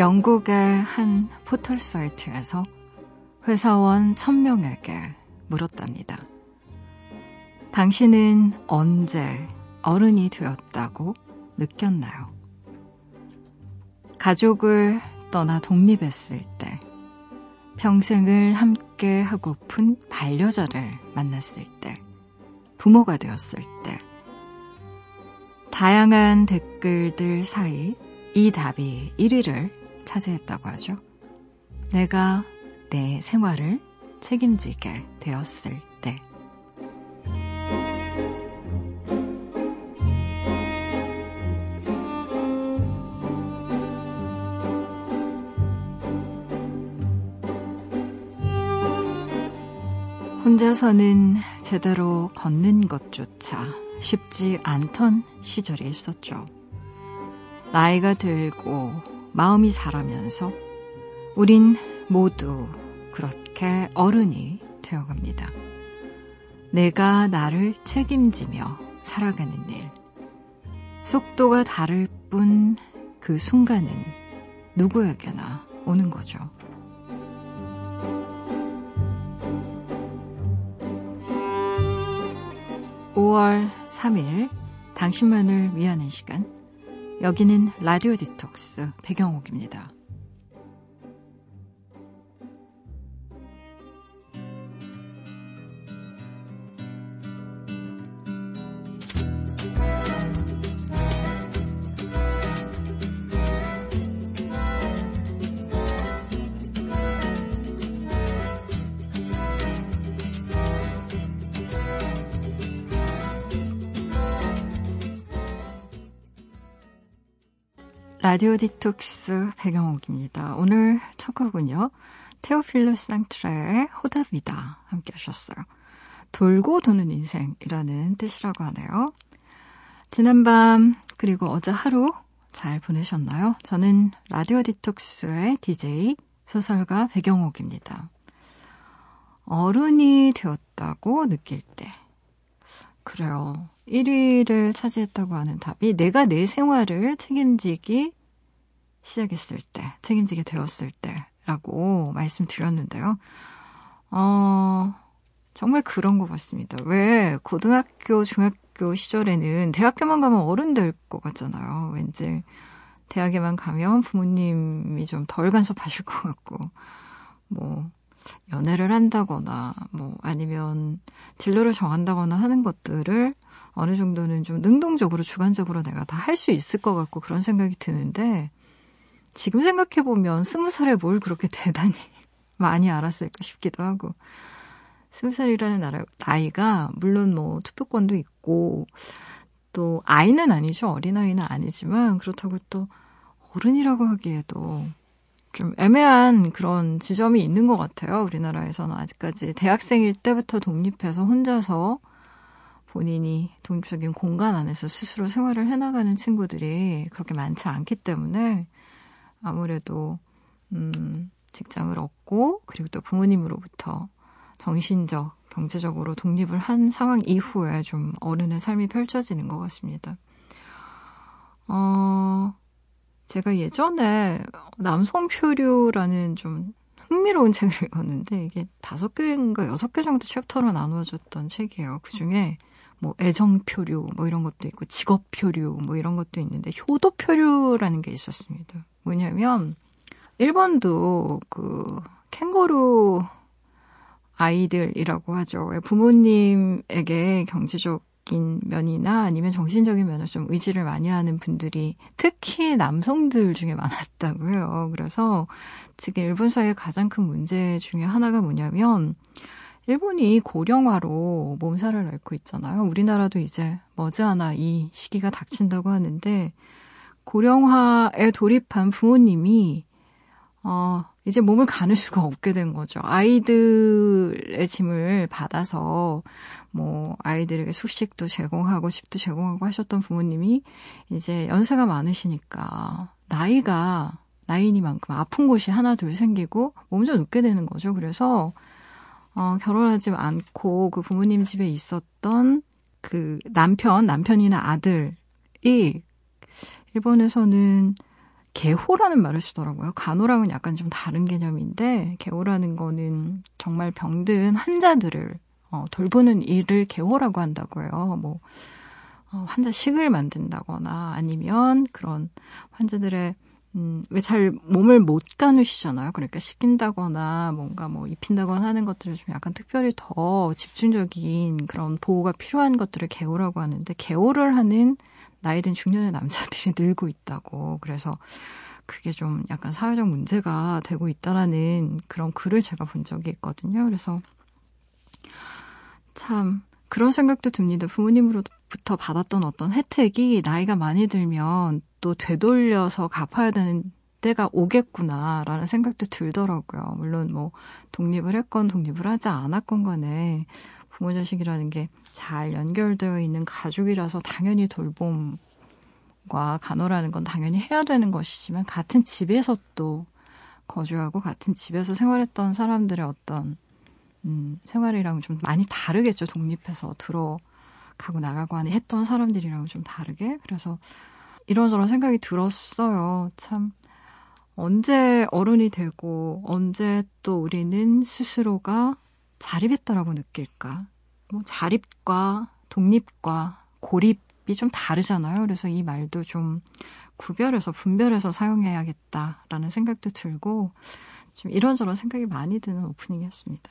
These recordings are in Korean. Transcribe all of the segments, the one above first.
영국의 한 포털 사이트에서 회사원 1000명에게 물었답니다. 당신은 언제 어른이 되었다고 느꼈나요? 가족을 떠나 독립했을 때, 평생을 함께 하고픈 반려자를 만났을 때, 부모가 되었을 때, 다양한 댓글들 사이 이 답이 1위를 차지했다고 하죠. 내가 내 생활을 책임지게 되었을 때. 혼자서는 제대로 걷는 것조차 쉽지 않던 시절이 있었죠. 나이가 들고 마음이 자라면서 우린 모두 그렇게 어른이 되어갑니다. 내가 나를 책임지며 살아가는 일. 속도가 다를 뿐 그 순간은 누구에게나 오는 거죠. 5월 3일 당신만을 위하는 시간 여기는 라디오 디톡스 배경옥입니다. 라디오 디톡스 백영옥입니다. 오늘 첫 곡은요. 테오필로 샹트르의 Roda Vida 함께 하셨어요. 돌고 도는 인생이라는 뜻이라고 하네요. 지난밤 그리고 어제 하루 잘 보내셨나요? 저는 라디오 디톡스의 DJ 소설가 백영옥입니다. 어른이 되었다고 느낄 때. 그래요. 1위를 차지했다고 하는 답이 내가 내 생활을 책임지기 시작했을 때, 책임지게 되었을 때라고 말씀드렸는데요. 어, 정말 그런 것 같습니다. 왜 고등학교, 중학교 시절에는 대학교만 가면 어른 될 것 같잖아요. 왠지 대학에만 가면 부모님이 좀 덜 간섭하실 것 같고, 뭐, 연애를 한다거나, 뭐, 아니면 진로를 정한다거나 하는 것들을 어느 정도는 좀 능동적으로, 주관적으로 내가 다 할 수 있을 것 같고 그런 생각이 드는데, 지금 생각해보면 스무 살에 뭘 그렇게 대단히 많이 알았을까 싶기도 하고. 스무 살이라는 나이가, 물론 뭐 투표권도 있고, 또 아이는 아니죠. 어린아이는 아니지만, 그렇다고 또 어른이라고 하기에도 좀 애매한 그런 지점이 있는 것 같아요. 우리나라에서는 아직까지 대학생일 때부터 독립해서 혼자서 본인이 독립적인 공간 안에서 스스로 생활을 해나가는 친구들이 그렇게 많지 않기 때문에 아무래도 음, 직장을 얻고 그리고 또 부모님으로부터 정신적, 경제적으로 독립을 한 상황 이후에 좀 어른의 삶이 펼쳐지는 것 같습니다. 어, 제가 예전에 남성 표류라는 좀 흥미로운 책을 읽었는데 이게 다섯 개인가 여섯 개 정도 챕터로 나누어졌던 책이에요. 그 중에 뭐 애정 표류 뭐 이런 것도 있고 직업 표류 뭐 이런 것도 있는데 효도 표류라는 게 있었습니다. 뭐냐면 일본도 그 캥거루 아이들이라고 하죠. 부모님에게 경제적인 면이나 아니면 정신적인 면을 좀 의지를 많이 하는 분들이 특히 남성들 중에 많았다고 해요. 그래서 지금 일본 사회의 가장 큰 문제 중에 하나가 뭐냐면 일본이 고령화로 몸살을 앓고 있잖아요. 우리나라도 이제 머지않아 이 시기가 닥친다고 하는데 고령화에 돌입한 부모님이 어, 이제 몸을 가눌 수가 없게 된 거죠. 아이들의 짐을 받아서 뭐 아이들에게 숙식도 제공하고 집도 제공하고 하셨던 부모님이 이제 연세가 많으시니까 나이가 나이니만큼 아픈 곳이 하나 둘 생기고 몸좀 눕게 되는 거죠. 그래서 어, 결혼하지 않고 그 부모님 집에 있었던 그 남편, 남편이나 아들이 일본에서는 개호라는 말을 쓰더라고요. 간호랑은 약간 좀 다른 개념인데 개호라는 거는 정말 병든 환자들을 어, 돌보는 일을 개호라고 한다고요. 뭐 어, 환자식을 만든다거나 아니면 그런 환자들의 음, 왜 잘 몸을 못 가누시잖아요. 그러니까 시킨다거나 뭔가 뭐 입힌다거나 하는 것들을 좀 약간 특별히 더 집중적인 그런 보호가 필요한 것들을 개호라고 하는데 개호를 하는 나이 든 중년의 남자들이 늘고 있다고. 그래서 그게 좀 약간 사회적 문제가 되고 있다라는 그런 글을 제가 본 적이 있거든요. 그래서 참 그런 생각도 듭니다. 부모님으로 부터 받았던 어떤 혜택이 나이가 많이 들면 또 되돌려서 갚아야 되는 때가 오겠구나라는 생각도 들더라고요. 물론 뭐 독립을 했건 독립을 하지 않았건 간에 부모 자식이라는 게 잘 연결되어 있는 가족이라서 당연히 돌봄과 간호라는 건 당연히 해야 되는 것이지만 같은 집에서 또 거주하고 같은 집에서 생활했던 사람들의 어떤 음, 생활이랑 좀 많이 다르겠죠. 독립해서 들어 가고 나가고 하는 했던 사람들이랑 좀 다르게. 그래서 이런저런 생각이 들었어요. 참 언제 어른이 되고 언제 또 우리는 스스로가 자립했다라고 느낄까? 뭐 자립과 독립과 고립이 좀 다르잖아요. 그래서 이 말도 좀 구별해서 분별해서 사용해야겠다라는 생각도 들고 좀 이런저런 생각이 많이 드는 오프닝이었습니다.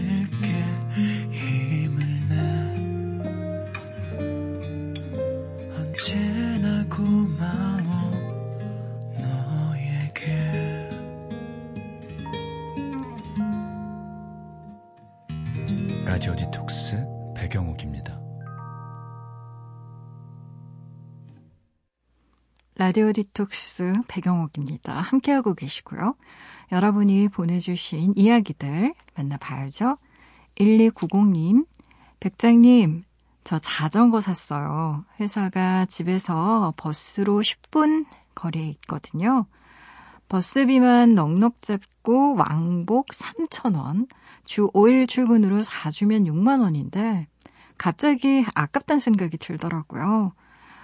라디오 디톡스 배경옥입니다. 라디오 디톡스 배경옥입니다. 함께하고 계시고요. 여러분이 보내주신 이야기들 만나봐야죠. 1290님, 백장님, 저 자전거 샀어요. 회사가 집에서 버스로 10분 거리에 있거든요. 버스비만 넉넉 잡고 왕복 3,000원, 주 5일 출근으로 4주면 6만 원인데, 갑자기 아깝단 생각이 들더라고요.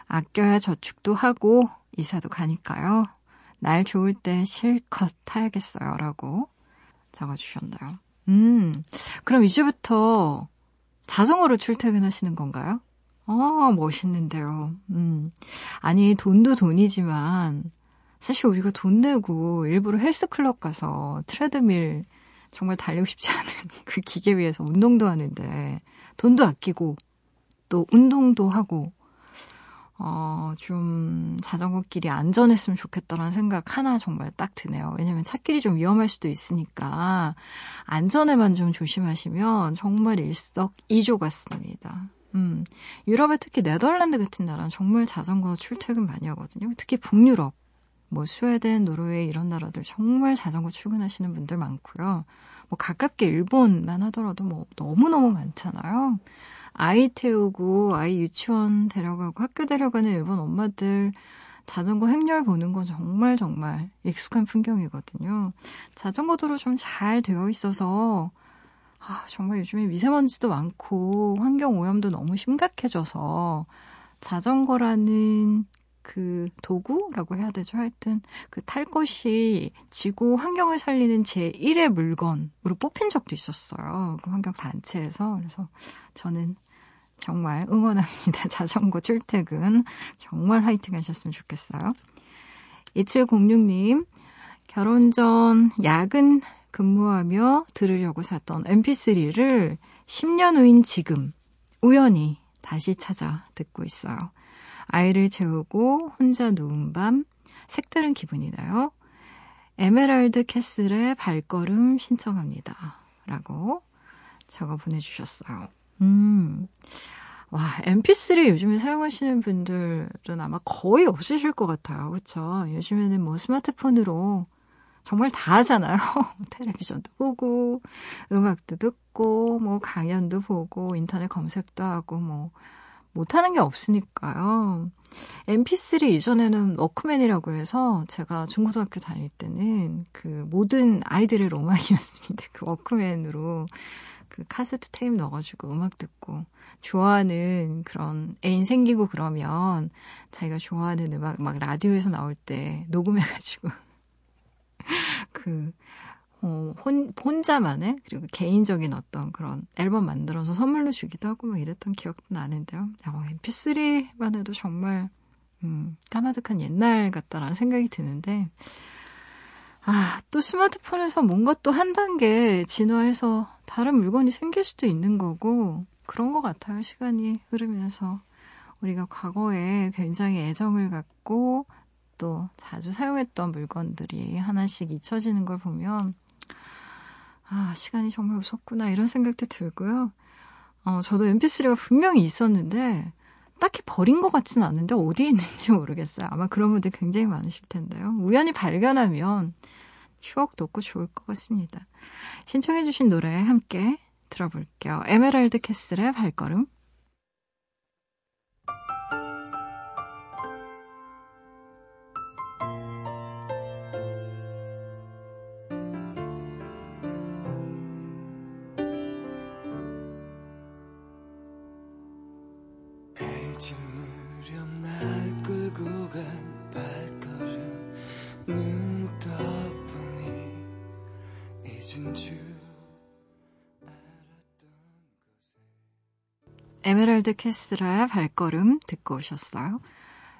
아껴야 저축도 하고 이사도 가니까요. 날 좋을 때 실컷 타야겠어요. 라고 적어주셨나요? 음, 그럼 이제부터 자전거로 출퇴근하시는 건가요? 어, 멋있는데요. 음. 아니, 돈도 돈이지만, 사실 우리가 돈 내고 일부러 헬스클럽 가서 트레드밀 정말 달리고 싶지 않은 그 기계 위에서 운동도 하는데, 돈도 아끼고 또 운동도 하고 어, 좀 자전거 길이 안전했으면 좋겠다라는 생각 하나 정말 딱 드네요. 왜냐면 차길이 좀 위험할 수도 있으니까 안전에만 좀 조심하시면 정말 일석이조 같습니다. 음, 유럽에 특히 네덜란드 같은 나라는 정말 자전거 출퇴근 많이 하거든요. 특히 북유럽, 뭐 스웨덴, 노르웨이 이런 나라들 정말 자전거 출근하시는 분들 많고요. 뭐 가깝게 일본만 하더라도 뭐 너무너무 많잖아요. 아이 태우고 아이 유치원 데려가고 학교 데려가는 일본 엄마들 자전거 행렬 보는 건 정말 정말 익숙한 풍경이거든요. 자전거 도로 좀 잘 되어 있어서 아, 정말 요즘에 미세먼지도 많고 환경 오염도 너무 심각해져서 자전거라는 그 도구라고 해야 되죠. 하여튼 그 탈 것이 지구 환경을 살리는 제1의 물건으로 뽑힌 적도 있었어요. 그 환경 단체에서. 그래서 저는 정말 응원합니다. 자전거 출퇴근 정말 화이팅 하셨으면 좋겠어요. 2706님, 결혼 전 야근 근무하며 들으려고 샀던 mp3를 10년 후인 지금 우연히 다시 찾아 듣고 있어요. 아이를 재우고 혼자 누운 밤 색다른 기분이네요. 에메랄드 캐슬의 발걸음 신청합니다. 라고 적어 보내주셨어요. 음. 와, mp3 요즘에 사용하시는 분들은 아마 거의 없으실 것 같아요. 그쵸? 요즘에는 뭐 스마트폰으로 정말 다 하잖아요. 텔레비전도 보고, 음악도 듣고, 뭐 강연도 보고, 인터넷 검색도 하고, 뭐, 못하는 게 없으니까요. mp3 이전에는 워크맨이라고 해서 제가 중고등학교 다닐 때는 그 모든 아이들의 로망이었습니다. 그 워크맨으로 그 카세트 테이프 넣어가지고 음악 듣고 좋아하는 그런 애인 생기고 그러면 자기가 좋아하는 음악 막 라디오에서 나올 때 녹음해가지고 그 어, 혼, 혼자만의 그리고 개인적인 어떤 그런 앨범 만들어서 선물로 주기도 하고 막 이랬던 기억도 나는데요. 어, MP3만 해도 정말 음, 까마득한 옛날 같다라는 생각이 드는데 아, 또 스마트폰에서 뭔가 또 한 단계 진화해서 다른 물건이 생길 수도 있는 거고 그런 것 같아요. 시간이 흐르면서 우리가 과거에 굉장히 애정을 갖고 또 자주 사용했던 물건들이 하나씩 잊혀지는 걸 보면 아, 시간이 정말 무섭구나 이런 생각도 들고요. 어, 저도 mp3가 분명히 있었는데 딱히 버린 것 같지는 않은데 어디에 있는지 모르겠어요. 아마 그런 분들 굉장히 많으실 텐데요. 우연히 발견하면 추억 돋고 좋을 것 같습니다. 신청해주신 노래 함께 들어볼게요. 에메랄드 캐슬의 발걸음. 에메랄드 캐슬의 발걸음 듣고 오셨어요.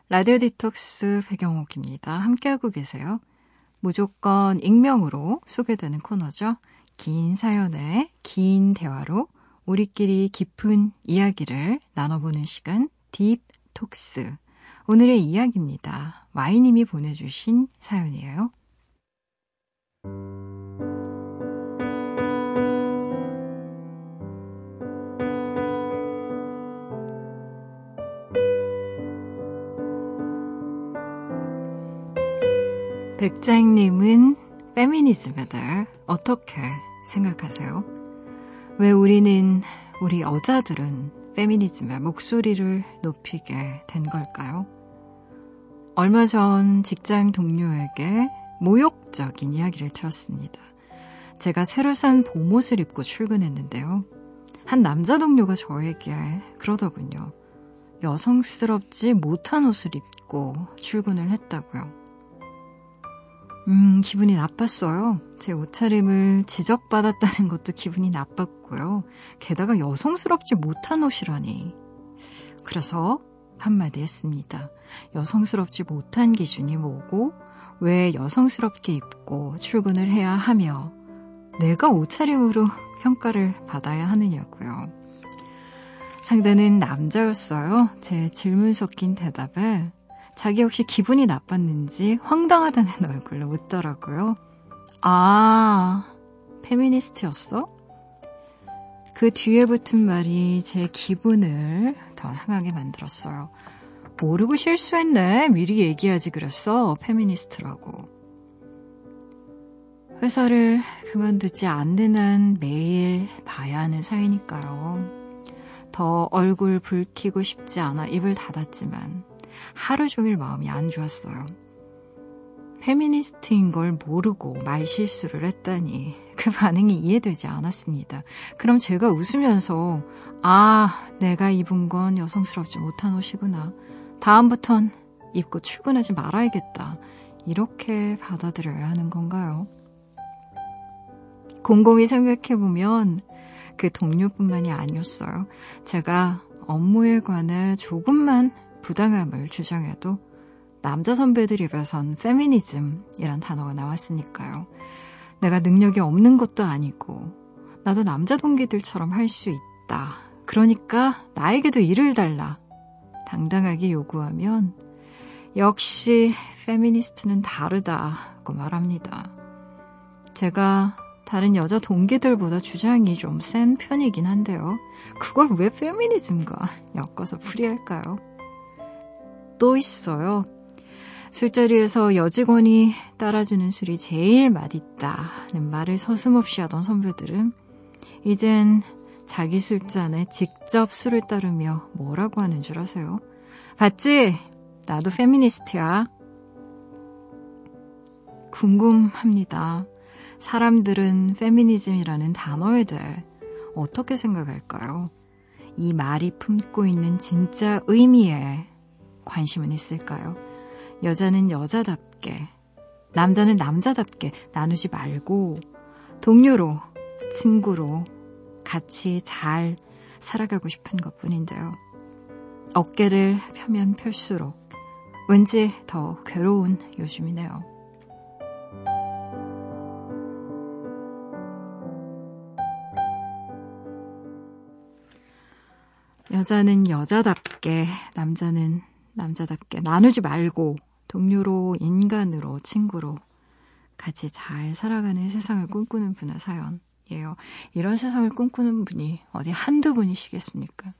라디오 디톡스 배경옥입니다. 함께하고 계세요. 무조건 익명으로 소개되는 코너죠. 긴 사연에 긴 대화로 우리끼리 깊은 이야기를 나눠보는 시간 딥톡스. 오늘의 이야기입니다. 와이님이 보내주신 사연이에요. 백장님은 페미니즘에 대해 어떻게 생각하세요? 왜 우리는, 우리 여자들은 페미니즘의 목소리를 높이게 된 걸까요? 얼마 전 직장 동료에게 모욕적인 이야기를 들었습니다. 제가 새로 산 봄옷을 입고 출근했는데요. 한 남자 동료가 저에게 그러더군요. 여성스럽지 못한 옷을 입고 출근을 했다고요. 음, 기분이 나빴어요. 제 옷차림을 지적받았다는 것도 기분이 나빴고요. 게다가 여성스럽지 못한 옷이라니. 그래서 한마디 했습니다. 여성스럽지 못한 기준이 뭐고, 왜 여성스럽게 입고 출근을 해야 하며, 내가 옷차림으로 평가를 받아야 하느냐고요. 상대는 남자였어요. 제 질문 섞인 대답에 자기 혹시 기분이 나빴는지 황당하다는 얼굴로 웃더라고요. 아, 페미니스트였어? 그 뒤에 붙은 말이 제 기분을 더 상하게 만들었어요. 모르고 실수했네. 미리 얘기하지 그랬어. 페미니스트라고. 회사를 그만두지 않는 한 매일 봐야 하는 사이니까요. 더 얼굴 붉히고 싶지 않아 입을 닫았지만 하루 종일 마음이 안 좋았어요. 페미니스트인 걸 모르고 말 실수를 했다니 그 반응이 이해되지 않았습니다. 그럼 제가 웃으면서 아, 내가 입은 건 여성스럽지 못한 옷이구나. 다음부턴 입고 출근하지 말아야겠다. 이렇게 받아들여야 하는 건가요? 곰곰이 생각해보면 그 동료뿐만이 아니었어요. 제가 업무에 관해 조금만 부당함을 주장해도 남자 선배들 입에선 페미니즘이란 단어가 나왔으니까요. 내가 능력이 없는 것도 아니고 나도 남자 동기들처럼 할 수 있다. 그러니까 나에게도 일을 달라. 당당하게 요구하면 역시 페미니스트는 다르다고 말합니다. 제가 다른 여자 동기들보다 주장이 좀 센 편이긴 한데요. 그걸 왜 페미니즘과 엮어서 풀이할까요? 또 있어요. 술자리에서 여직원이 따라주는 술이 제일 맛있다는 말을 서슴없이 하던 선배들은 이젠 자기 술잔에 직접 술을 따르며 뭐라고 하는 줄 아세요? 봤지? 나도 페미니스트야. 궁금합니다. 사람들은 페미니즘이라는 단어에 대해 어떻게 생각할까요? 이 말이 품고 있는 진짜 의미에 관심은 있을까요? 여자는 여자답게, 남자는 남자답게 나누지 말고, 동료로, 친구로, 같이 잘 살아가고 싶은 것 뿐인데요. 어깨를 펴면 펼수록 왠지 더 괴로운 요즘이네요. 여자는 여자답게, 남자는 남자답게 나누지 말고 동료로, 인간으로, 친구로 같이 잘 살아가는 세상을 꿈꾸는 분의 사연이에요. 이런 세상을 꿈꾸는 분이 어디 한두 분이시겠습니까?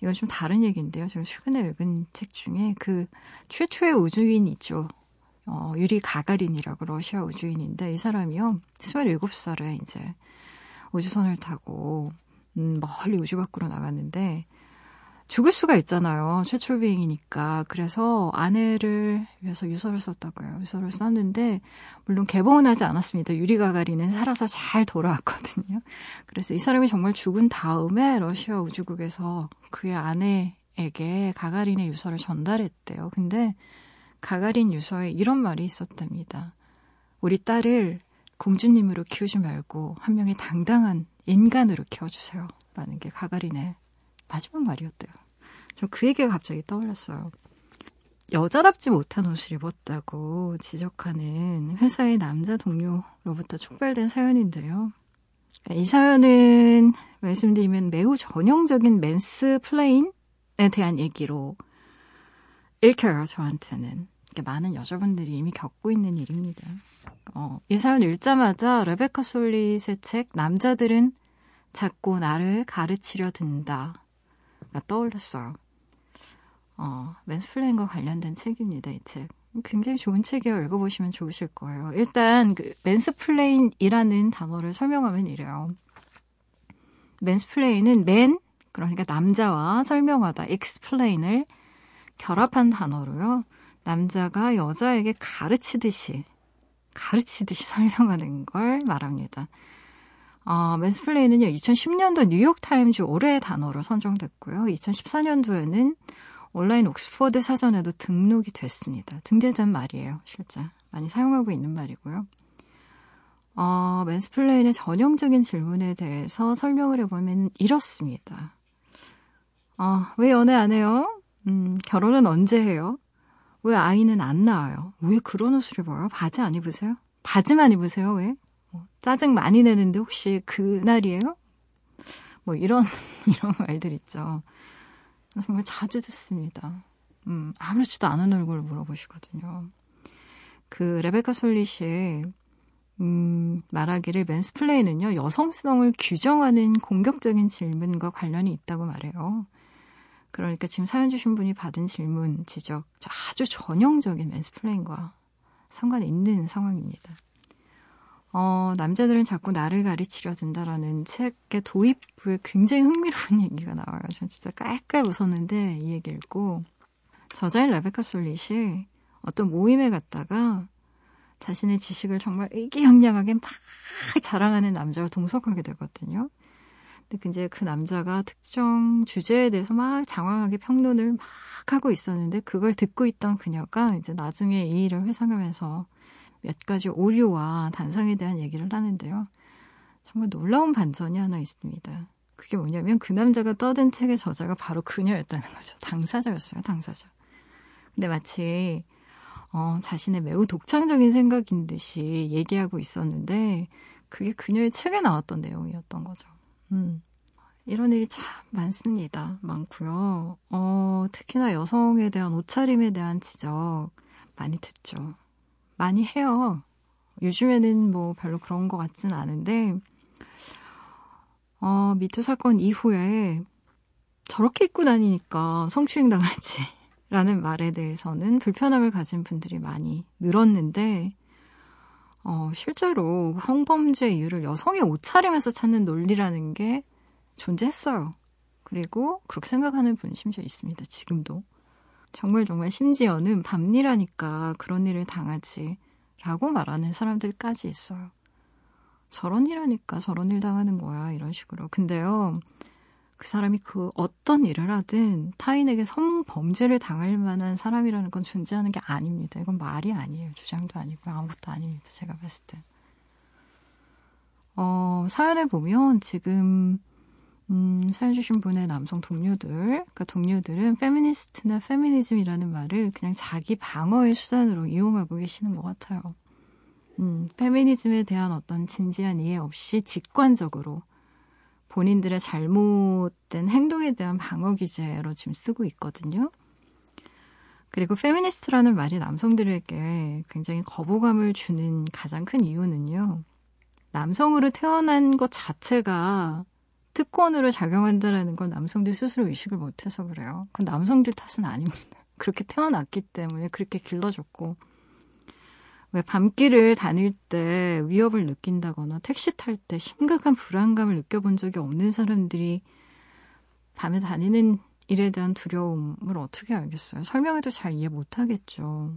이건 좀 다른 얘기인데요. 제가 최근에 읽은 책 중에 그 최초의 우주인 있죠. 어, 유리 가가린이라고 러시아 우주인인데 이 사람이요. 27살에 이제 우주선을 타고 음, 멀리 우주 밖으로 나갔는데 죽을 수가 있잖아요. 최초 비행이니까. 그래서 아내를 위해서 유서를 썼다고요. 유서를 썼는데 물론 개봉은 하지 않았습니다. 유리 가가리는 살아서 잘 돌아왔거든요. 그래서 이 사람이 정말 죽은 다음에 러시아 우주국에서 그의 아내에게 가가린의 유서를 전달했대요. 근데 가가린 유서에 이런 말이 있었답니다. 우리 딸을 공주님으로 키우지 말고 한 명의 당당한 인간으로 키워주세요. 라는 게 가가린의 마지막 말이었대요. 저그 얘기가 갑자기 떠올랐어요. 여자답지 못한 옷을 입었다고 지적하는 회사의 남자 동료로부터 촉발된 사연인데요. 이 사연은 말씀드리면 매우 전형적인 mansplain에 대한 얘기로 읽혀요, 저한테는. 많은 여자분들이 이미 겪고 있는 일입니다. 어, 이 사연 읽자마자 레베카 솔릿의 책 남자들은 자꾸 나를 가르치려 든다 떠올랐어요. 어, mansplain과 관련된 책입니다, 이 책. 굉장히 좋은 책이에요. 읽어보시면 좋으실 거예요. 일단, 그, mansplain이라는 단어를 설명하면 이래요. mansplain은 man, 그러니까 남자와 설명하다, explain을 결합한 단어로요. 남자가 여자에게 가르치듯이, 가르치듯이 설명하는 걸 말합니다. 어, mansplain은요, 2010년도 뉴욕타임즈 올해의 단어로 선정됐고요. 2014년도에는 온라인 옥스퍼드 사전에도 등록이 됐습니다. 등재된 말이에요, 실제. 많이 사용하고 있는 말이고요. 어, mansplain의 전형적인 질문에 대해서 설명을 해보면 이렇습니다. 어, 왜 연애 안 해요? 음, 결혼은 언제 해요? 왜 아이는 안 낳아요? 왜 그런 옷을 입어요? 바지 안 입으세요? 바지만 입으세요, 왜? 짜증 많이 내는데 혹시 그날이에요? 뭐 이런 이런 말들 있죠. 정말 자주 듣습니다. 음, 아무렇지도 않은 얼굴을 물어보시거든요. 그 레베카 솔릿이 음, 말하기를 맨스플레이는요 여성성을 규정하는 공격적인 질문과 관련이 있다고 말해요. 그러니까 지금 사연 주신 분이 받은 질문, 지적 아주 전형적인 맨스플레인과 상관이 있는 상황입니다. 어, 남자들은 자꾸 나를 가르치려 든다라는 책의 도입 부에 굉장히 흥미로운 얘기가 나와요. 전 진짜 깔깔 웃었는데 이 얘기 읽고 저자인 레베카 솔릿이 어떤 모임에 갔다가 자신의 지식을 정말 의기양양하게 막 자랑하는 남자와 동석하게 되거든요. 근데 이제 그 남자가 특정 주제에 대해서 막 장황하게 평론을 막 하고 있었는데 그걸 듣고 있던 그녀가 이제 나중에 이 일을 회상하면서 몇 가지 오류와 단상에 대한 얘기를 하는데요. 정말 놀라운 반전이 하나 있습니다. 그게 뭐냐면 그 남자가 떠든 책의 저자가 바로 그녀였다는 거죠. 당사자였어요, 당사자. 근데 마치 어, 자신의 매우 독창적인 생각인 듯이 얘기하고 있었는데 그게 그녀의 책에 나왔던 내용이었던 거죠. 음. 이런 일이 참 많습니다. 많고요. 어, 특히나 여성에 대한 옷차림에 대한 지적, 많이 듣죠. 많이 해요. 요즘에는 뭐 별로 그런 것 같진 않은데, 어, 미투 사건 이후에 저렇게 입고 다니니까 성추행 당하지. 라는 말에 대해서는 불편함을 가진 분들이 많이 늘었는데, 어, 실제로 성범죄 이유를 여성의 옷차림에서 찾는 논리라는 게 존재했어요. 그리고 그렇게 생각하는 분 심지어 있습니다. 지금도. 정말 정말 심지어는 밤일하니까 그런 일을 당하지. 라고 말하는 사람들까지 있어요. 저런 일 하니까 저런 일 당하는 거야. 이런 식으로. 근데요, 그 사람이 그 어떤 일을 하든 타인에게 성범죄를 당할 만한 사람이라는 건 존재하는 게 아닙니다. 이건 말이 아니에요. 주장도 아니고 아무것도 아닙니다. 제가 봤을 때. 어, 사연을 보면 지금 음, 사연 주신 분의 남성 동료들, 그러니까 동료들은 페미니스트나 페미니즘이라는 말을 그냥 자기 방어의 수단으로 이용하고 계시는 것 같아요. 음, 페미니즘에 대한 어떤 진지한 이해 없이 직관적으로 본인들의 잘못된 행동에 대한 방어 기제로 지금 쓰고 있거든요. 그리고 페미니스트라는 말이 남성들에게 굉장히 거부감을 주는 가장 큰 이유는요. 남성으로 태어난 것 자체가 특권으로 작용한다라는 걸 남성들 스스로 의식을 못해서 그래요. 그건 남성들 탓은 아닙니다. 그렇게 태어났기 때문에 그렇게 길러졌고 왜 밤길을 다닐 때 위협을 느낀다거나 택시 탈 때 심각한 불안감을 느껴본 적이 없는 사람들이 밤에 다니는 일에 대한 두려움을 어떻게 알겠어요? 설명해도 잘 이해 못하겠죠.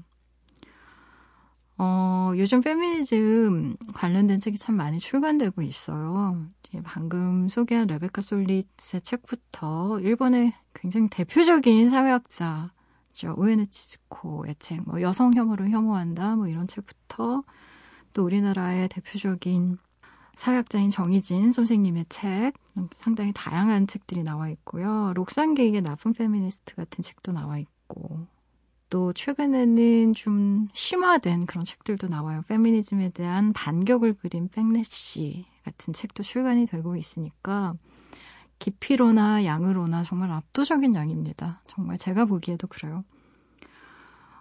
어, 요즘 페미니즘 관련된 책이 참 많이 출간되고 있어요. 방금 소개한 레베카 솔릿의 책부터 일본의 굉장히 대표적인 사회학자 우에노 치즈코의 책, 뭐 여성 혐오를 혐오한다, 뭐 이런 책부터 또 우리나라의 대표적인 사회학자인 정희진 선생님의 책, 상당히 다양한 책들이 나와 있고요. 게이의 나쁜 페미니스트 같은 책도 나와 있고, 또 최근에는 좀 심화된 그런 책들도 나와요. 페미니즘에 대한 반격을 그린 백넷씨 같은 책도 출간이 되고 있으니까 깊이로나 양으로나 정말 압도적인 양입니다. 정말 제가 보기에도 그래요.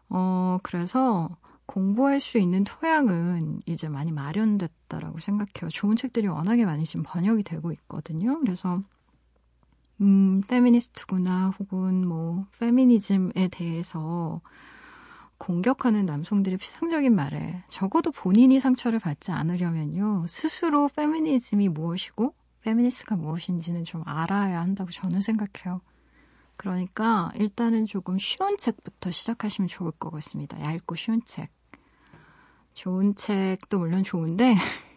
어, 그래서 공부할 수 있는 토양은 이제 많이 마련됐다라고 생각해요. 좋은 책들이 워낙에 많이 지금 번역이 되고 있거든요. 그래서 음, 페미니스트구나 혹은 뭐 페미니즘에 대해서 공격하는 남성들의 피상적인 말에 적어도 본인이 상처를 받지 않으려면요. 스스로 페미니즘이 무엇이고 페미니스트가 무엇인지는 좀 알아야 한다고 저는 생각해요. 그러니까 일단은 조금 쉬운 책부터 시작하시면 좋을 것 같습니다. 얇고 쉬운 책. 좋은 책도 물론 좋은데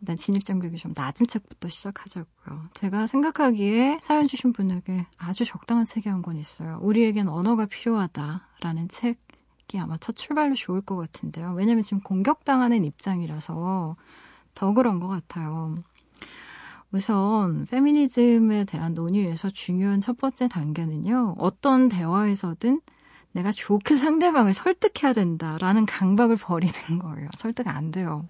일단 진입 장벽이 좀 낮은 책부터 시작하자고요. 제가 생각하기에 사연 주신 분에게 아주 적당한 책이 한 권 있어요. 우리에겐 언어가 필요하다라는 책 이 아마 첫 출발로 좋을 것 같은데요. 왜냐면 지금 공격당하는 입장이라서 더 그런 것 같아요. 우선 페미니즘에 대한 논의에서 중요한 첫 번째 단계는요. 어떤 대화에서든 내가 좋게 상대방을 설득해야 된다라는 강박을 버리는 거예요. 설득 안 돼요.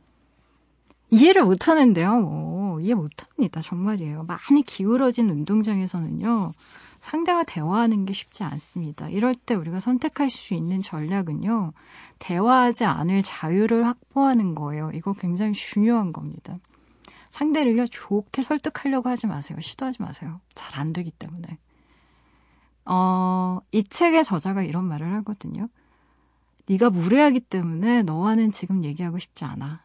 이해를 못 하는데요. 뭐, 이해 못 합니다. 정말이에요. 많이 기울어진 운동장에서는요. 상대와 대화하는 게 쉽지 않습니다. 이럴 때 우리가 선택할 수 있는 전략은요. 대화하지 않을 자유를 확보하는 거예요. 이거 굉장히 중요한 겁니다. 상대를요, 좋게 설득하려고 하지 마세요. 시도하지 마세요. 잘 안 되기 때문에. 어, 이 책의 저자가 이런 말을 하거든요. 네가 무례하기 때문에 너와는 지금 얘기하고 싶지 않아.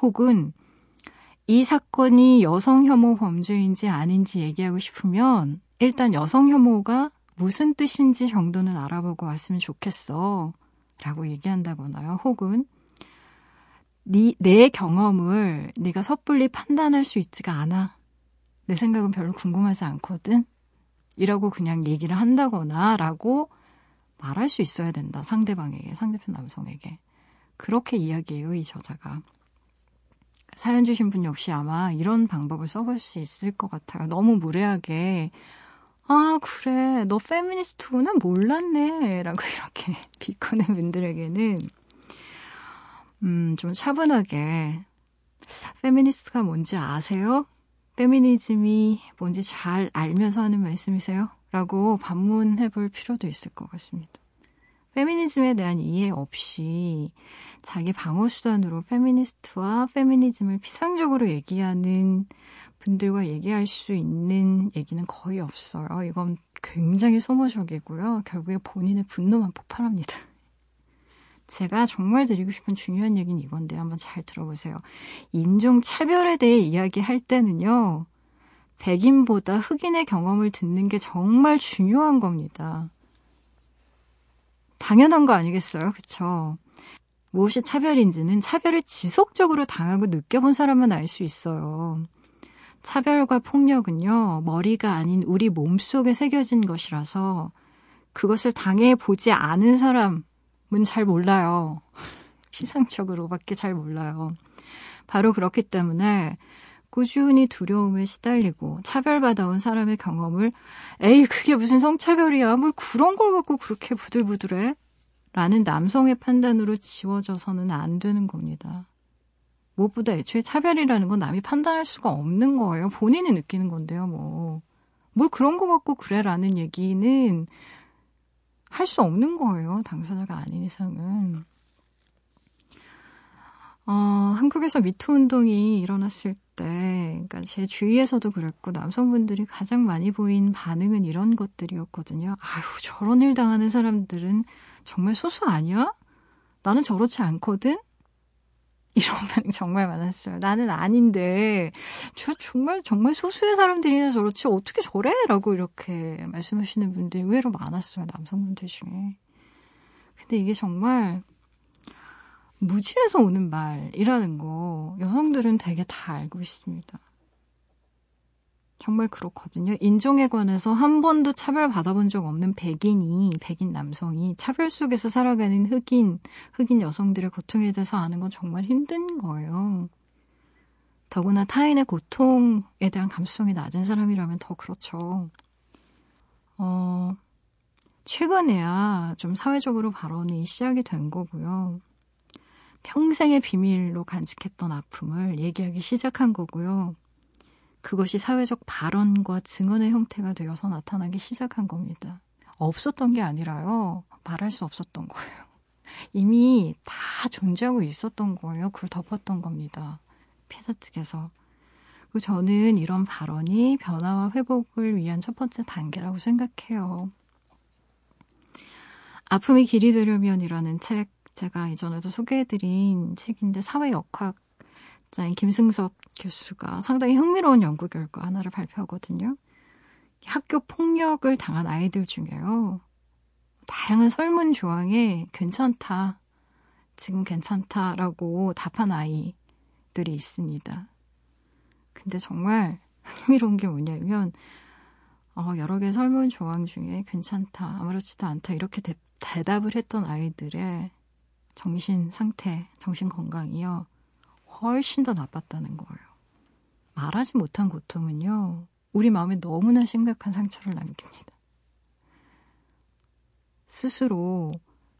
혹은 이 사건이 여성 혐오 범죄인지 아닌지 얘기하고 싶으면 일단 여성 혐오가 무슨 뜻인지 정도는 알아보고 왔으면 좋겠어. 라고 얘기한다거나요. 혹은 네, 내 경험을 네가 섣불리 판단할 수 있지가 않아. 내 생각은 별로 궁금하지 않거든. 이라고 그냥 얘기를 한다거나 라고 말할 수 있어야 된다. 상대방에게, 상대편 남성에게. 그렇게 이야기해요, 이 저자가. 사연 주신 분 역시 아마 이런 방법을 써볼 수 있을 것 같아요. 너무 무례하게, 아, 그래. 너 페미니스트구나? 몰랐네. 라고 이렇게 비꼬는 분들에게는 음, 좀 차분하게 페미니스트가 뭔지 아세요? 페미니즘이 뭔지 잘 알면서 하는 말씀이세요? 라고 반문해 볼 필요도 있을 것 같습니다. 페미니즘에 대한 이해 없이 자기 방어 수단으로 페미니스트와 페미니즘을 피상적으로 얘기하는 분들과 얘기할 수 있는 얘기는 거의 없어요. 이건 굉장히 소모적이고요. 결국에 본인의 분노만 폭발합니다. 제가 정말 드리고 싶은 중요한 얘기는 이건데 한번 잘 들어보세요. 인종 차별에 대해 이야기할 때는요. 백인보다 흑인의 경험을 듣는 게 정말 중요한 겁니다. 당연한 거 아니겠어요? 그쵸? 무엇이 차별인지는 차별을 지속적으로 당하고 느껴본 사람만 알 수 있어요. 차별과 폭력은요, 머리가 아닌 우리 몸 속에 새겨진 것이라서 그것을 당해 보지 않은 사람은 잘 몰라요. 피상적으로밖에 잘 몰라요. 바로 그렇기 때문에 꾸준히 두려움에 시달리고 차별받아온 사람의 경험을 에이 그게 무슨 성차별이야 뭘 그런 걸 갖고 그렇게 부들부들해 라는 남성의 판단으로 지워져서는 안 되는 겁니다. 무엇보다 애초에 차별이라는 건 남이 판단할 수가 없는 거예요. 본인이 느끼는 건데요, 뭐. 뭘 그런 거 갖고 그래라는 얘기는 할 수 없는 거예요. 당사자가 아닌 이상은. 어, 한국에서 미투 운동이 일어났을 때, 그러니까 제 주위에서도 그랬고, 남성분들이 가장 많이 보인 반응은 이런 것들이었거든요. 아휴, 저런 일 당하는 사람들은 정말 소수 아니야? 나는 저렇지 않거든? 이런 반응 정말 많았어요. 나는 아닌데, 저 정말, 정말 소수의 사람들이나 저렇지, 어떻게 저래? 라고 이렇게 말씀하시는 분들이 의외로 많았어요. 남성분들 중에. 근데 이게 정말, 무질에서 오는 말이라는 거, 여성들은 되게 다 알고 있습니다. 정말 그렇거든요. 인종에 관해서 한 번도 차별받아본 적 없는 백인이, 백인 남성이 차별 속에서 살아가는 흑인, 흑인 여성들의 고통에 대해서 아는 건 정말 힘든 거예요. 더구나 타인의 고통에 대한 감수성이 낮은 사람이라면 더 그렇죠. 어, 최근에야 좀 사회적으로 발언이 시작이 된 거고요. 평생의 비밀로 간직했던 아픔을 얘기하기 시작한 거고요. 그것이 사회적 발언과 증언의 형태가 되어서 나타나기 시작한 겁니다. 없었던 게 아니라요. 말할 수 없었던 거예요. 이미 다 존재하고 있었던 거예요. 그걸 덮었던 겁니다. 피해자 측에서. 그 저는 이런 발언이 변화와 회복을 위한 첫 번째 단계라고 생각해요. 아픔이 길이 되려면이라는 책 제가 이전에도 소개해드린 책인데 사회 역학 자인 김승섭 교수가 상당히 흥미로운 연구 결과 하나를 발표하거든요. 학교 폭력을 당한 아이들 중에요. 다양한 설문 조항에 괜찮다, 지금 괜찮다라고 답한 아이들이 있습니다. 근데 정말 흥미로운 게 뭐냐면, 어, 여러 개 설문 조항 중에 괜찮다, 아무렇지도 않다, 이렇게 대, 대답을 했던 아이들의 정신 상태, 정신 건강이요. 훨씬 더 나빴다는 거예요. 말하지 못한 고통은요, 우리 마음에 너무나 심각한 상처를 남깁니다. 스스로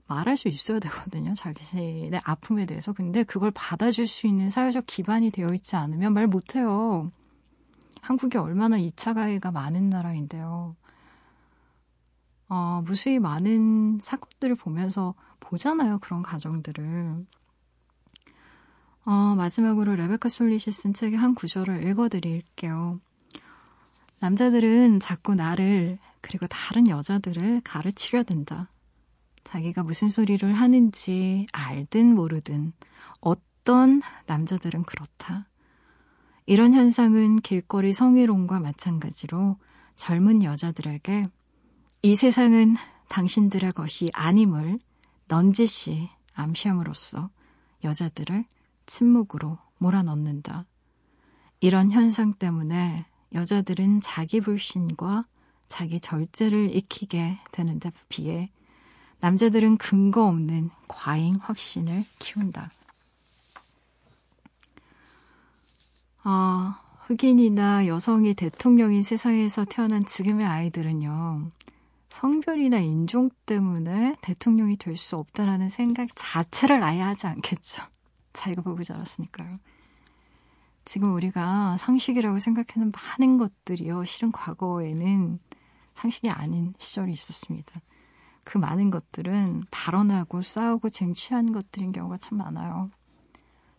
말할 수 있어야 되거든요. 자기의 아픔에 대해서. 근데 그걸 받아줄 수 있는 사회적 기반이 되어 있지 않으면 말 못해요. 한국이 얼마나 2차 가해가 많은 나라인데요. 어, 무수히 많은 사건들을 보면서 보잖아요. 그런 가정들을. 어, 마지막으로 레베카 솔리시 쓴 책의 한 구절을 읽어드릴게요. 남자들은 자꾸 나를 그리고 다른 여자들을 가르치려 든다. 자기가 무슨 소리를 하는지 알든 모르든 어떤 남자들은 그렇다. 이런 현상은 길거리 성희롱과 마찬가지로 젊은 여자들에게 이 세상은 당신들의 것이 아님을 넌지시 암시함으로써 여자들을 침묵으로 몰아넣는다. 이런 현상 때문에 여자들은 자기 불신과 자기 절제를 익히게 되는 데 비해 남자들은 근거 없는 과잉 확신을 키운다. 아, 흑인이나 여성이 대통령인 세상에서 태어난 지금의 아이들은요, 성별이나 인종 때문에 대통령이 될 수 없다라는 생각 자체를 아예 하지 않겠죠. 자기가 보고 자랐으니까요. 지금 우리가 상식이라고 생각하는 많은 것들이요. 실은 과거에는 상식이 아닌 시절이 있었습니다. 그 많은 것들은 발언하고 싸우고 쟁취한 것들인 경우가 참 많아요.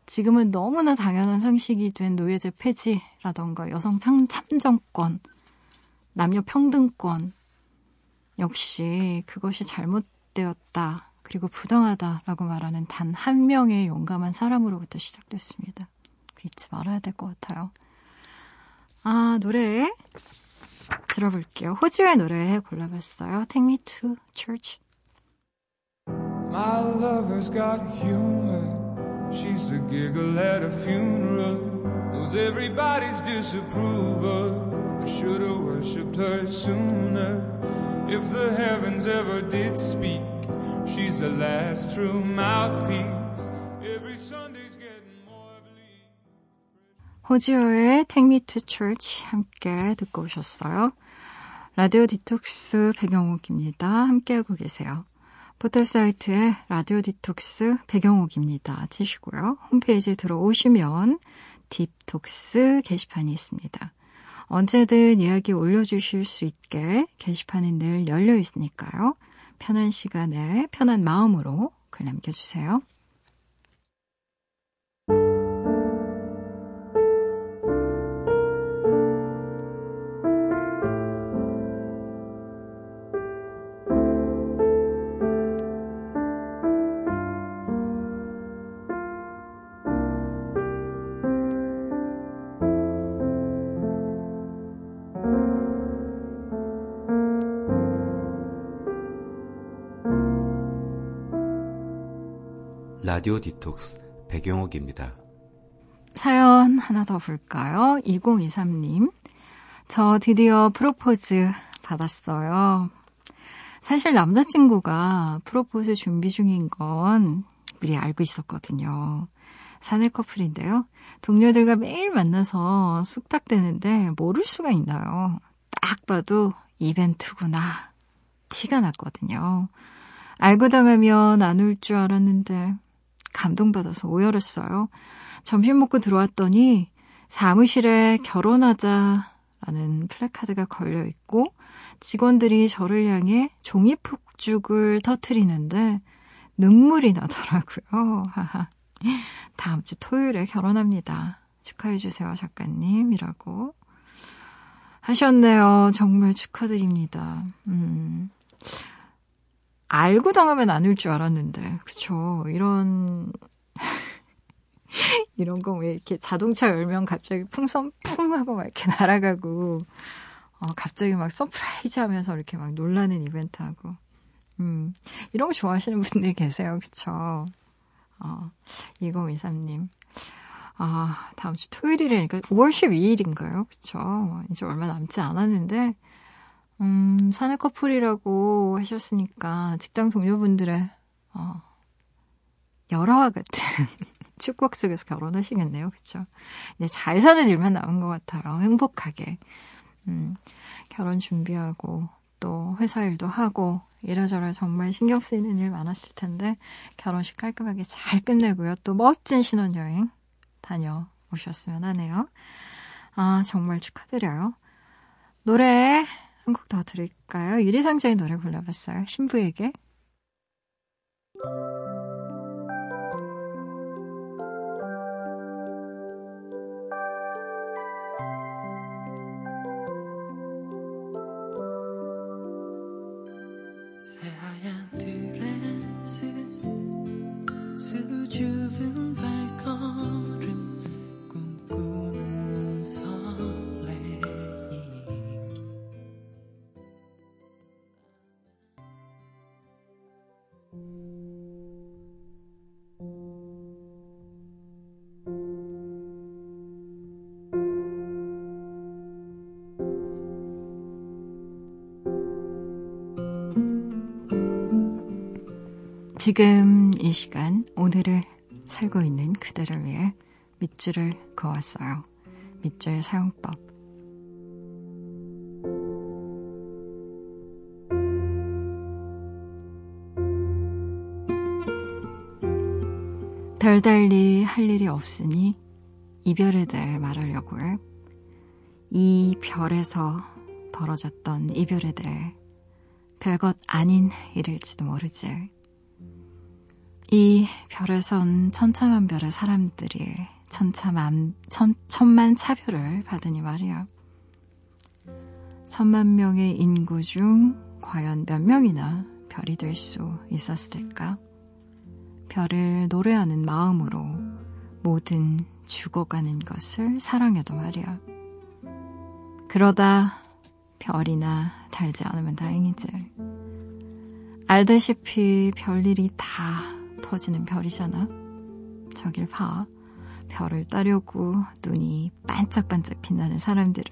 지금은 너무나 당연한 상식이 된 노예제 폐지라던가 여성 참정권, 남녀 평등권, 역시 그것이 잘못되었다, 그리고 부당하다라고 말하는 단 한 명의 용감한 사람으로부터 시작됐습니다. 잊지 말아야 될 것 같아요. 아, 노래 들어볼게요. 호주의 노래 골라봤어요. Take me to church. My lover's got humor. She's the giggle at a funeral. Knows everybody's disapproval. I should have worshipped her sooner. If the heavens ever did speak, she's the last true mouthpiece. Every Sunday's getting more bleak. 호지어의 Take Me to Church 함께 듣고 오셨어요. 라디오 디톡스 배경옥입니다. 함께하고 계세요. 포털 사이트에 라디오 디톡스 배경옥입니다. 치시고요. 홈페이지에 들어오시면 딥톡스 게시판이 있습니다. 언제든 이야기 올려주실 수 있게 게시판이 늘 열려 있으니까요. 편한 시간에 편한 마음으로 글 남겨주세요. 라디오 디톡스 배경옥입니다. 사연 하나 더 볼까요? 2023님. 저 드디어 프로포즈 받았어요. 사실 남자친구가 프로포즈 준비 중인 건 미리 알고 있었거든요. 사내 커플인데요. 동료들과 매일 만나서 쑥닥대는데 모를 수가 있나요? 딱 봐도 이벤트구나. 티가 났거든요. 알고 당하면 안 올 줄 알았는데 감동받아서 오열했어요. 점심 먹고 들어왔더니 사무실에 결혼하자라는 플래카드가 걸려 있고 직원들이 저를 향해 종이 폭죽을 터트리는데 눈물이 나더라고요. 다음 주 토요일에 결혼합니다. 축하해주세요, 작가님 이라고 하셨네요. 정말 축하드립니다. 음. 알고 당하면 안 울 줄 알았는데, 그쵸. 이런, 이런 거 왜 이렇게 자동차 열면 갑자기 풍선 풍 하고 막 이렇게 날아가고, 어, 갑자기 막 surprise 하면서 이렇게 막 놀라는 이벤트 하고, 음, 이런 거 좋아하시는 분들 계세요. 그쵸. 어, 2023님. 아, 다음 주 토요일이라니까 5월 12일인가요? 그쵸. 이제 얼마 남지 않았는데, 음, 사내 커플이라고 하셨으니까 직장 동료분들의 어, 열화와 같은 축복 속에서 결혼하시겠네요. 그쵸? 이제 잘 사는 일만 남은 것 같아요. 행복하게. 음, 결혼 준비하고 또 회사 일도 하고 이래저래 정말 신경 쓰이는 일 많았을 텐데 결혼식 깔끔하게 잘 끝내고요. 또 멋진 신혼여행 다녀오셨으면 하네요. 아, 정말 축하드려요. 노래 한 곡 더 들을까요? 유리상자의 노래 골라봤어요. 신부에게. 지금 이 시간 오늘을 살고 있는 그대를 위해 밑줄을 그었어요. 밑줄 사용법. 별달리 할 일이 없으니 이별에 대해 말하려고요. 이 별에서 벌어졌던 이별에 대해 별것 아닌 일일지도 모르지. 이 별에선 천차만별의 사람들이 천차만, 천, 천만 차별을 받으니 말이야. 천만 명의 인구 중 과연 몇 명이나 별이 될 수 있었을까? 별을 노래하는 마음으로 모든 죽어가는 것을 사랑해도 말이야. 그러다 별이나 달지 않으면 다행이지. 알다시피 별일이 다 터지는 별이잖아. 저길 봐. 별을 따려고 눈이 반짝반짝 빛나는 사람들을.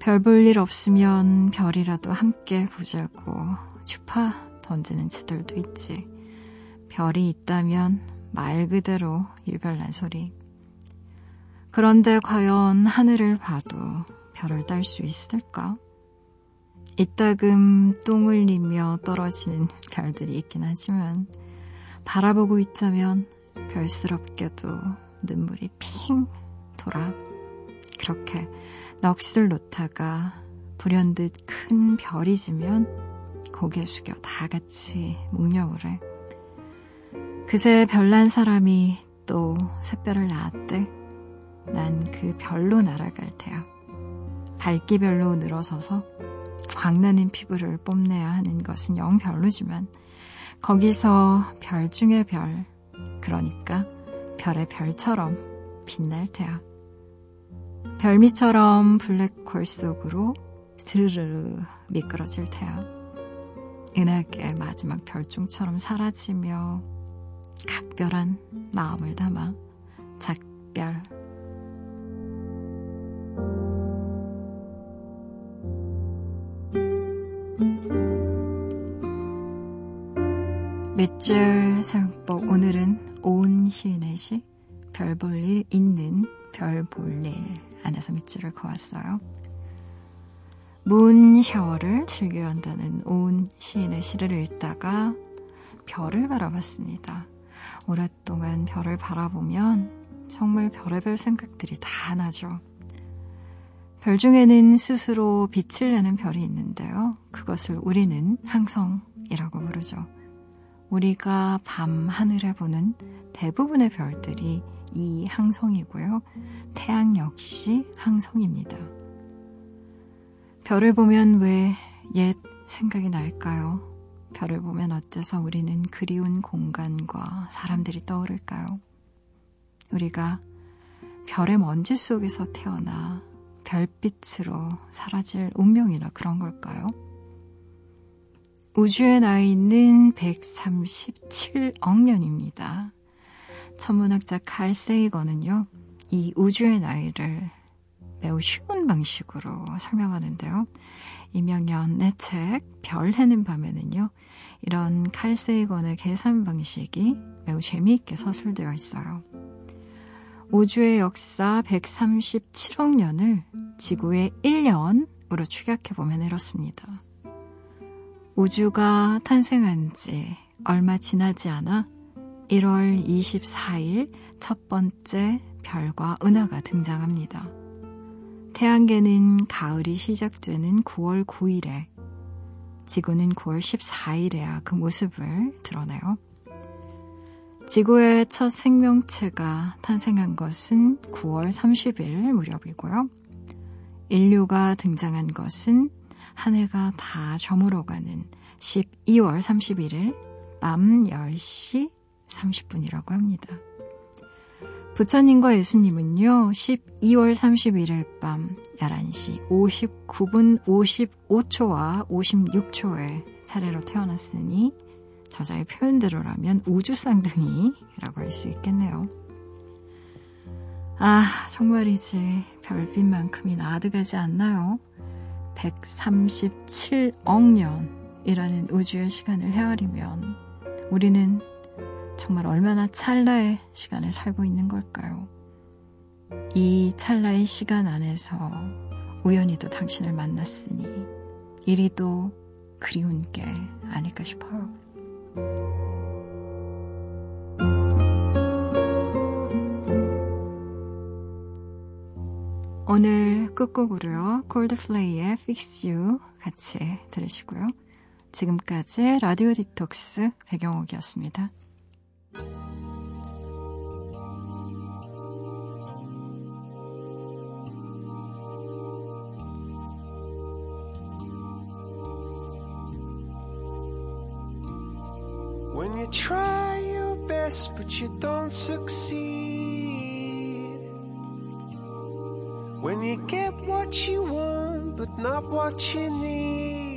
별 볼 일 없으면 별이라도 함께 보자고 주파 던지는 치들도 있지. 별이 있다면 말 그대로 유별난 소리. 그런데 과연 하늘을 봐도 별을 딸 수 있을까? 이따금 똥 흘리며 떨어지는 별들이 있긴 하지만 바라보고 있자면 별스럽게도 눈물이 핑 돌아 그렇게 넋을 놓다가 불현듯 큰 별이 지면 고개 숙여 다 같이 묵념을 해. 그새 별난 사람이 또 새별을 낳았대. 난 그 별로 날아갈 테야. 밝기별로 늘어서서 광나는 피부를 뽐내야 하는 것은 영 별로지만 거기서 별 중의 별, 그러니까 별의 별처럼 빛날 테야. 별미처럼 블랙홀 속으로 스르르 미끄러질 테야. 은하계 마지막 별종처럼 사라지며 각별한 마음을 담아 작별 오늘은 온 시인의 시 별 볼 일 있는 별 볼 일 안에서 밑줄을 그었어요. 문 샤워를 즐겨야 한다는 온 시인의 시를 읽다가 별을 바라봤습니다. 오랫동안 별을 바라보면 정말 별의별 생각들이 다 나죠. 별 중에는 스스로 빛을 내는 별이 있는데요. 그것을 우리는 항성이라고 부르죠. 우리가 밤 하늘에 보는 대부분의 별들이 이 항성이고요. 태양 역시 항성입니다. 별을 보면 왜 옛 생각이 날까요? 별을 보면 어째서 우리는 그리운 공간과 사람들이 떠오를까요? 우리가 별의 먼지 속에서 태어나 별빛으로 사라질 운명이나 그런 걸까요? 우주에 나 있는 137억 년입니다. 천문학자 칼 세이거는요, 이 우주의 나이를 매우 쉬운 방식으로 설명하는데요. 이명연의 책, 별 해는 밤에는요, 이런 칼 세이건의 계산 방식이 매우 재미있게 서술되어 있어요. 우주의 역사 137억 년을 지구의 1년으로 추격해보면 이렇습니다. 우주가 탄생한 지 얼마 지나지 않아 1월 24일 첫 번째 별과 은하가 등장합니다. 태양계는 가을이 시작되는 9월 9일에 지구는 9월 14일에야 그 모습을 드러내요. 지구의 첫 생명체가 탄생한 것은 9월 30일 무렵이고요. 인류가 등장한 것은 한 해가 다 저물어가는 12월 31일 밤 10시 30분이라고 합니다. 부처님과 예수님은요, 12월 31일 밤 11시 59분 55초와 56초에 차례로 태어났으니, 저자의 표현대로라면 우주쌍둥이라고 할 수 있겠네요. 아, 정말이지. 별빛만큼이 나 아득하지 않나요? 137억 년이라는 우주의 시간을 헤아리면 우리는 정말 얼마나 찰나의 시간을 살고 있는 걸까요? 이 찰나의 시간 안에서 우연히도 당신을 만났으니 이리 도 그리운 게 아닐까 싶어요. 오늘 끝곡으로요. 콜드플레이의 Fix You 같이 들으시고요. 지금까지 라디오 디톡스 배경옥이었습니다. When you try your best but you don't succeed When you get what you want but not what you need